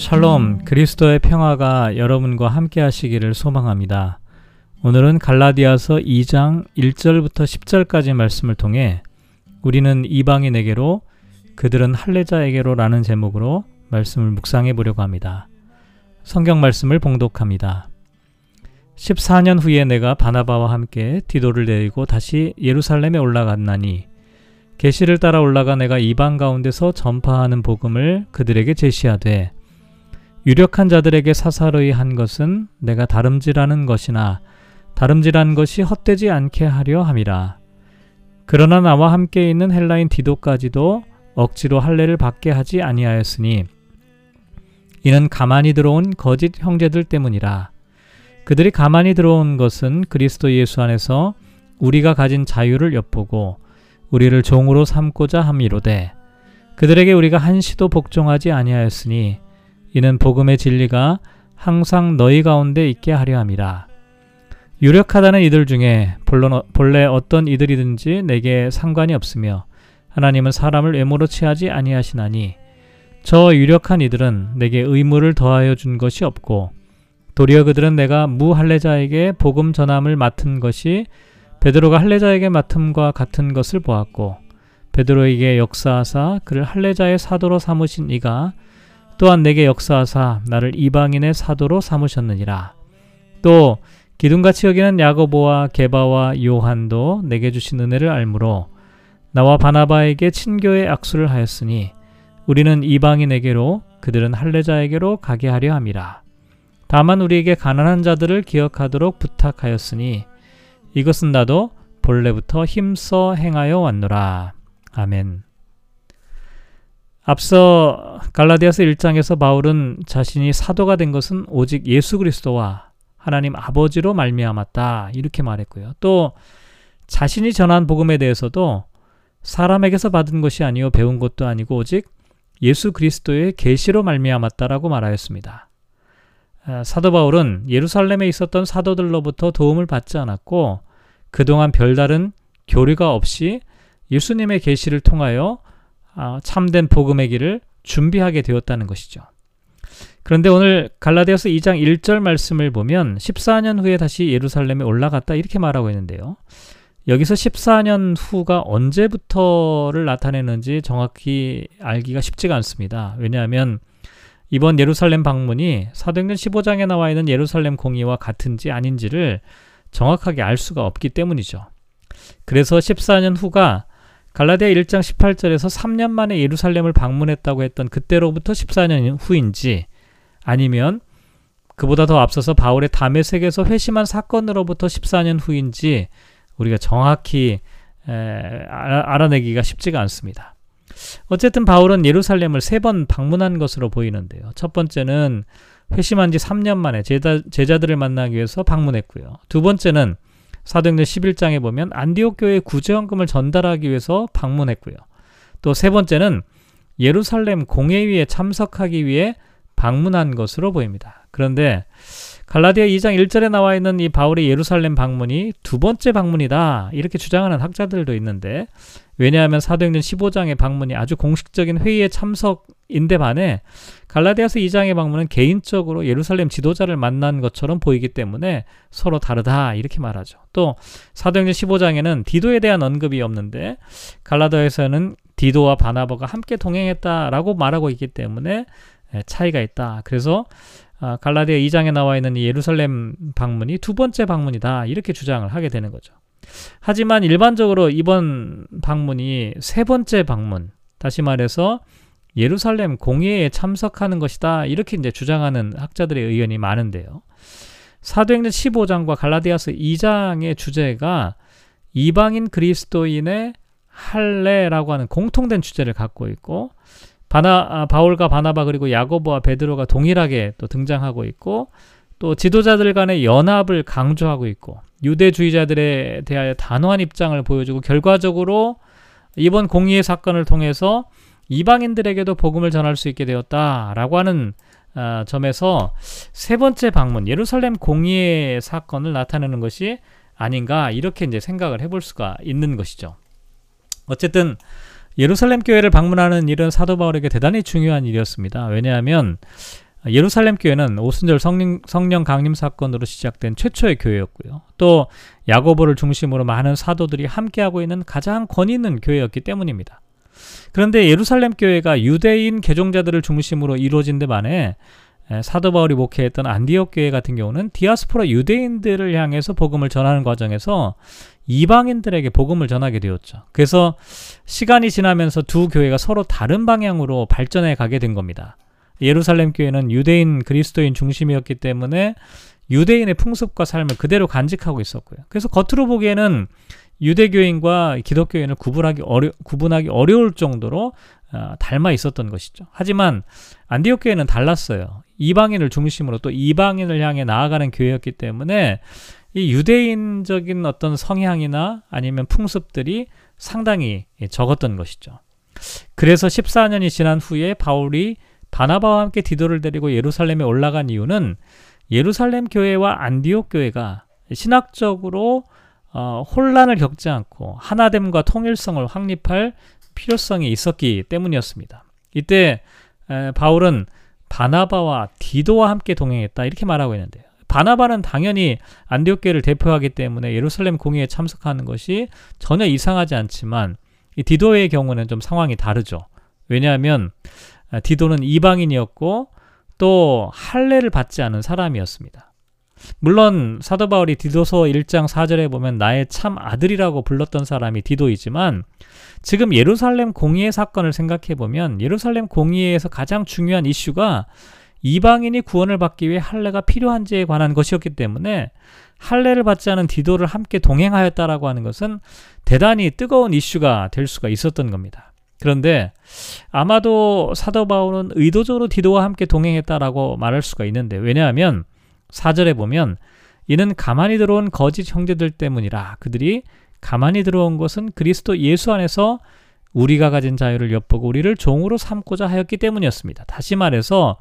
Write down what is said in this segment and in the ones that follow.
샬롬, 그리스도의 평화가 여러분과 함께 하시기를 소망합니다. 오늘은 갈라디아서 2장 1절부터 10절까지 말씀을 통해 우리는 이방인에게로 그들은 할례자에게로 라는 제목으로 말씀을 묵상해 보려고 합니다. 성경 말씀을 봉독합니다. 14년 후에 내가 바나바와 함께 디도를 데리고 다시 예루살렘에 올라갔나니 계시를 따라 올라가 내가 이방 가운데서 전파하는 복음을 그들에게 제시하되 유력한 자들에게 사사로이 한 것은 내가 다름질하는 것이나 다름질한 것이 헛되지 않게 하려 함이라. 그러나 나와 함께 있는 헬라인 디도까지도 억지로 할례를 받게 하지 아니하였으니 이는 가만히 들어온 거짓 형제들 때문이라. 그들이 가만히 들어온 것은 그리스도 예수 안에서 우리가 가진 자유를 엿보고 우리를 종으로 삼고자 함이로되 그들에게 우리가 한시도 복종하지 아니하였으니 이는 복음의 진리가 항상 너희 가운데 있게 하려 함이라. 유력하다는 이들 중에 본래 어떤 이들이든지 내게 상관이 없으며 하나님은 사람을 외모로 취하지 아니하시나니 저 유력한 이들은 내게 의무를 더하여 준 것이 없고 도리어 그들은 내가 무할례자에게 복음 전함을 맡은 것이 베드로가 할례자에게 맡음과 같은 것을 보았고 베드로에게 역사하사 그를 할례자의 사도로 삼으신 이가 또한 내게 역사하사 나를 이방인의 사도로 삼으셨느니라. 또 기둥같이 여기는 야고보와 게바와 요한도 내게 주신 은혜를 알므로 나와 바나바에게 친교의 악수를 하였으니 우리는 이방인에게로 그들은 할례자에게로 가게 하려 함이라. 다만 우리에게 가난한 자들을 기억하도록 부탁하였으니 이것은 나도 본래부터 힘써 행하여 왔노라. 아멘. 앞서 갈라디아서 1장에서 바울은 자신이 사도가 된 것은 오직 예수 그리스도와 하나님 아버지로 말미암았다 이렇게 말했고요. 또 자신이 전한 복음에 대해서도 사람에게서 받은 것이 아니요 배운 것도 아니고 오직 예수 그리스도의 계시로 말미암았다라고 말하였습니다. 아, 사도 바울은 예루살렘에 있었던 사도들로부터 도움을 받지 않았고 그동안 별다른 교류가 없이 예수님의 계시를 통하여 아, 참된 복음의 길을 준비하게 되었다는 것이죠. 그런데 오늘 갈라디아서 2장 1절 말씀을 보면 14년 후에 다시 예루살렘에 올라갔다 이렇게 말하고 있는데요. 여기서 14년 후가 언제부터를 나타내는지 정확히 알기가 쉽지가 않습니다. 왜냐하면 이번 예루살렘 방문이 사도행전 15장에 나와 있는 예루살렘 공의와 같은지 아닌지를 정확하게 알 수가 없기 때문이죠. 그래서 14년 후가 갈라디아 1장 18절에서 3년 만에 예루살렘을 방문했다고 했던 그때로부터 14년 후인지 아니면 그보다 더 앞서서 바울의 담에색에서 회심한 사건으로부터 14년 후인지 우리가 정확히 에, 알아내기가 쉽지가 않습니다. 어쨌든 바울은 예루살렘을 세 번 방문한 것으로 보이는데요. 첫 번째는 회심한 지 3년 만에 제자, 제자들을 만나기 위해서 방문했고요. 두 번째는 사도행전 11장에 보면 안디옥 교회 구제원금을 전달하기 위해서 방문했고요. 또 세 번째는 예루살렘 공회위에 참석하기 위해 방문한 것으로 보입니다. 그런데 갈라디아 2장 1절에 나와 있는 이 바울의 예루살렘 방문이 두 번째 방문이다. 이렇게 주장하는 학자들도 있는데 왜냐하면 사도행전 15장의 방문이 아주 공식적인 회의에 참석인데 반해 갈라디아서 2장의 방문은 개인적으로 예루살렘 지도자를 만난 것처럼 보이기 때문에 서로 다르다 이렇게 말하죠. 또 사도행전 15장에는 디도에 대한 언급이 없는데 갈라디아에서는 디도와 바나바가 함께 동행했다라고 말하고 있기 때문에 차이가 있다. 그래서 아, 갈라디아 2장에 나와 있는 이 예루살렘 방문이 두 번째 방문이다. 이렇게 주장을 하게 되는 거죠. 하지만 일반적으로 이번 방문이 세 번째 방문, 다시 말해서 예루살렘 공예에 참석하는 것이다. 이렇게 이제 주장하는 학자들의 의견이 많은데요. 사도행전 15장과 갈라디아서 2장의 주제가 이방인 그리스도인의 할례라고 하는 공통된 주제를 갖고 있고 바나 아, 바울과 바나바 그리고 야고보와 베드로가 동일하게 또 등장하고 있고 또 지도자들 간의 연합을 강조하고 있고 유대주의자들에 대하여 단호한 입장을 보여주고 결과적으로 이번 공의의 사건을 통해서 이방인들에게도 복음을 전할 수 있게 되었다라고 하는 어, 점에서 세 번째 방문 예루살렘 공의의 사건을 나타내는 것이 아닌가 이렇게 이제 생각을 해볼 수가 있는 것이죠. 어쨌든 예루살렘 교회를 방문하는 일은 사도 바울에게 대단히 중요한 일이었습니다. 왜냐하면 예루살렘 교회는 오순절 성령, 성령 강림 사건으로 시작된 최초의 교회였고요. 또 야고보를 중심으로 많은 사도들이 함께하고 있는 가장 권위 있는 교회였기 때문입니다. 그런데 예루살렘 교회가 유대인 개종자들을 중심으로 이루어진 데 반해 사도 바울이 목회했던 안디옥 교회 같은 경우는 디아스포라 유대인들을 향해서 복음을 전하는 과정에서 이방인들에게 복음을 전하게 되었죠. 그래서 시간이 지나면서 두 교회가 서로 다른 방향으로 발전해 가게 된 겁니다. 예루살렘 교회는 유대인 그리스도인 중심이었기 때문에 유대인의 풍습과 삶을 그대로 간직하고 있었고요. 그래서 겉으로 보기에는 유대교인과 기독교인을 구분하기, 어려, 구분하기 어려울 정도로 어, 닮아 있었던 것이죠. 하지만 안디옥 교회는 달랐어요. 이방인을 중심으로 또 이방인을 향해 나아가는 교회였기 때문에 이 유대인적인 어떤 성향이나 아니면 풍습들이 상당히 적었던 것이죠. 그래서 14년이 지난 후에 바울이 바나바와 함께 디도를 데리고 예루살렘에 올라간 이유는 예루살렘 교회와 안디옥 교회가 신학적으로 어, 혼란을 겪지 않고 하나됨과 통일성을 확립할 필요성이 있었기 때문이었습니다. 이때 에, 바울은 바나바와 디도와 함께 동행했다 이렇게 말하고 있는데요. 바나바는 당연히 안디옥 교회를 대표하기 때문에 예루살렘 공의에 참석하는 것이 전혀 이상하지 않지만 이 디도의 경우는 좀 상황이 다르죠. 왜냐하면 아, 디도는 이방인이었고 또 할례를 받지 않은 사람이었습니다. 물론 사도 바울이 디도서 1장 4절에 보면 나의 참 아들이라고 불렀던 사람이 디도이지만 지금 예루살렘 공의의 사건을 생각해 보면 예루살렘 공의에서 가장 중요한 이슈가 이방인이 구원을 받기 위해 할례가 필요한지에 관한 것이었기 때문에 할례를 받지 않은 디도를 함께 동행하였다라고 하는 것은 대단히 뜨거운 이슈가 될 수가 있었던 겁니다. 그런데 아마도 사도 바울은 의도적으로 디도와 함께 동행했다라고 말할 수가 있는데 왜냐하면 4절에 보면 이는 가만히 들어온 거짓 형제들 때문이라 그들이 가만히 들어온 것은 그리스도 예수 안에서 우리가 가진 자유를 엿보고 우리를 종으로 삼고자 하였기 때문이었습니다. 다시 말해서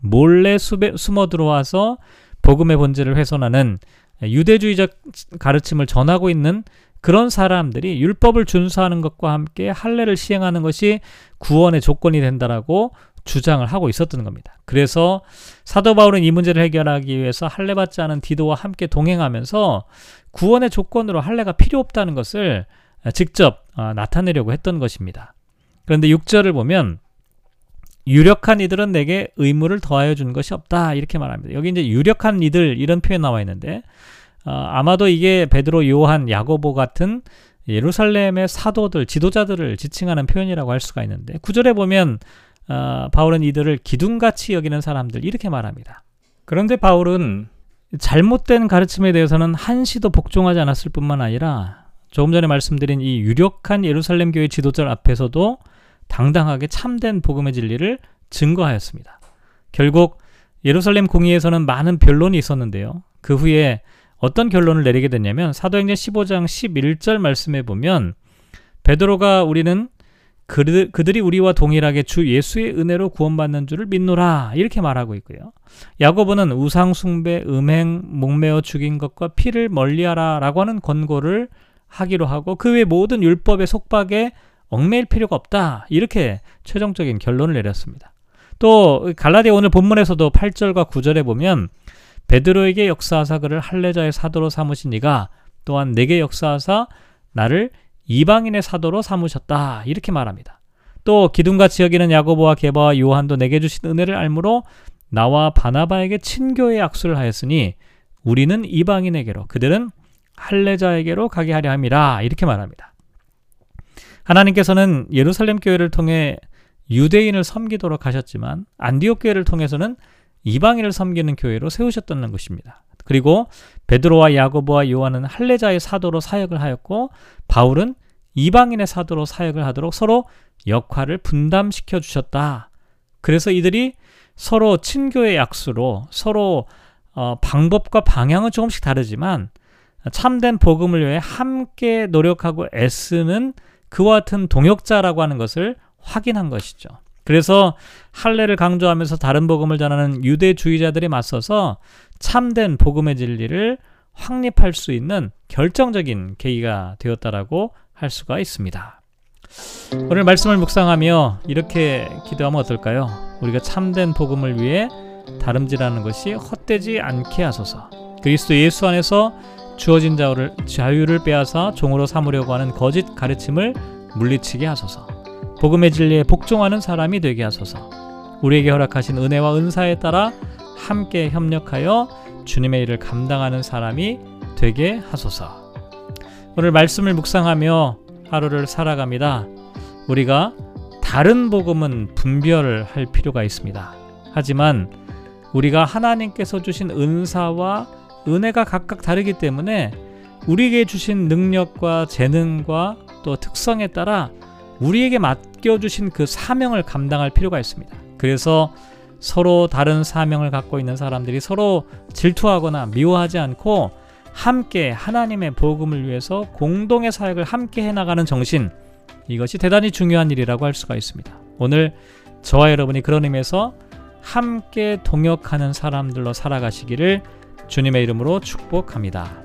몰래 수배, 숨어 들어와서 복음의 본질을 훼손하는 유대주의적 가르침을 전하고 있는 그런 사람들이 율법을 준수하는 것과 함께 할례를 시행하는 것이 구원의 조건이 된다라고 주장을 하고 있었던 겁니다. 그래서 사도 바울은 이 문제를 해결하기 위해서 할례 받지 않은 디도와 함께 동행하면서 구원의 조건으로 할례가 필요 없다는 것을 직접 어, 나타내려고 했던 것입니다. 그런데 6절을 보면 유력한 이들은 내게 의무를 더하여 준 것이 없다 이렇게 말합니다. 여기 이제 유력한 이들 이런 표현 나와 있는데 어, 아마도 이게 베드로, 요한, 야고보 같은 예루살렘의 사도들, 지도자들을 지칭하는 표현이라고 할 수가 있는데 구절에 보면 어, 바울은 이들을 기둥같이 여기는 사람들 이렇게 말합니다. 그런데 바울은 잘못된 가르침에 대해서는 한시도 복종하지 않았을 뿐만 아니라 조금 전에 말씀드린 이 유력한 예루살렘 교회 지도자 앞에서도 당당하게 참된 복음의 진리를 증거하였습니다. 결국 예루살렘 공의에서는 많은 변론이 있었는데요. 그 후에 어떤 결론을 내리게 됐냐면 사도행전 15장 11절 말씀에 보면 베드로가 우리는 그들, 그들이 우리와 동일하게 주 예수의 은혜로 구원받는 줄을 믿노라 이렇게 말하고 있고요. 야고보는 우상 숭배, 음행, 목매어 죽인 것과 피를 멀리하라 라고 하는 권고를 하기로 하고 그 외 모든 율법의 속박에 얽매일 필요가 없다 이렇게 최종적인 결론을 내렸습니다. 또 갈라디아 오늘 본문에서도 8절과 9절에 보면 베드로에게 역사하사 그를 할례자의 사도로 삼으신 이가 또한 내게 역사하사 나를 이방인의 사도로 삼으셨다. 이렇게 말합니다. 또 기둥같이 여기는 야고보와 게바와 요한도 내게 주신 은혜를 알므로 나와 바나바에게 친교의 약수를 하였으니 우리는 이방인에게로 그들은 할례자에게로 가게 하려 함이라 이렇게 말합니다. 하나님께서는 예루살렘 교회를 통해 유대인을 섬기도록 하셨지만 안디옥 교회를 통해서는 이방인을 섬기는 교회로 세우셨다는 것입니다. 그리고 베드로와 야고보와 요한은 할례자의 사도로 사역을 하였고 바울은 이방인의 사도로 사역을 하도록 서로 역할을 분담시켜 주셨다. 그래서 이들이 서로 친교의 약수로 서로 어, 방법과 방향은 조금씩 다르지만 참된 복음을 위해 함께 노력하고 애쓰는 그와 같은 동역자라고 하는 것을 확인한 것이죠. 그래서 할례를 강조하면서 다른 복음을 전하는 유대주의자들이 맞서서 참된 복음의 진리를 확립할 수 있는 결정적인 계기가 되었다라고 할 수가 있습니다. 오늘 말씀을 묵상하며 이렇게 기도하면 어떨까요? 우리가 참된 복음을 위해 다름질하는 것이 헛되지 않게 하소서. 그리스도 예수 안에서 주어진 자유를, 자유를 빼앗아 종으로 삼으려고 하는 거짓 가르침을 물리치게 하소서. 복음의 진리에 복종하는 사람이 되게 하소서. 우리에게 허락하신 은혜와 은사에 따라 함께 협력하여 주님의 일을 감당하는 사람이 되게 하소서. 오늘 말씀을 묵상하며 하루를 살아갑니다. 우리가 다른 복음은 분별할 필요가 있습니다. 하지만 우리가 하나님께서 주신 은사와 은혜가 각각 다르기 때문에 우리에게 주신 능력과 재능과 또 특성에 따라 우리에게 맡겨주신 그 사명을 감당할 필요가 있습니다. 그래서 서로 다른 사명을 갖고 있는 사람들이 서로 질투하거나 미워하지 않고 함께 하나님의 복음을 위해서 공동의 사역을 함께 해나가는 정신 이것이 대단히 중요한 일이라고 할 수가 있습니다. 오늘 저와 여러분이 그런 의미에서 함께 동역하는 사람들로 살아가시기를 주님의 이름으로 축복합니다.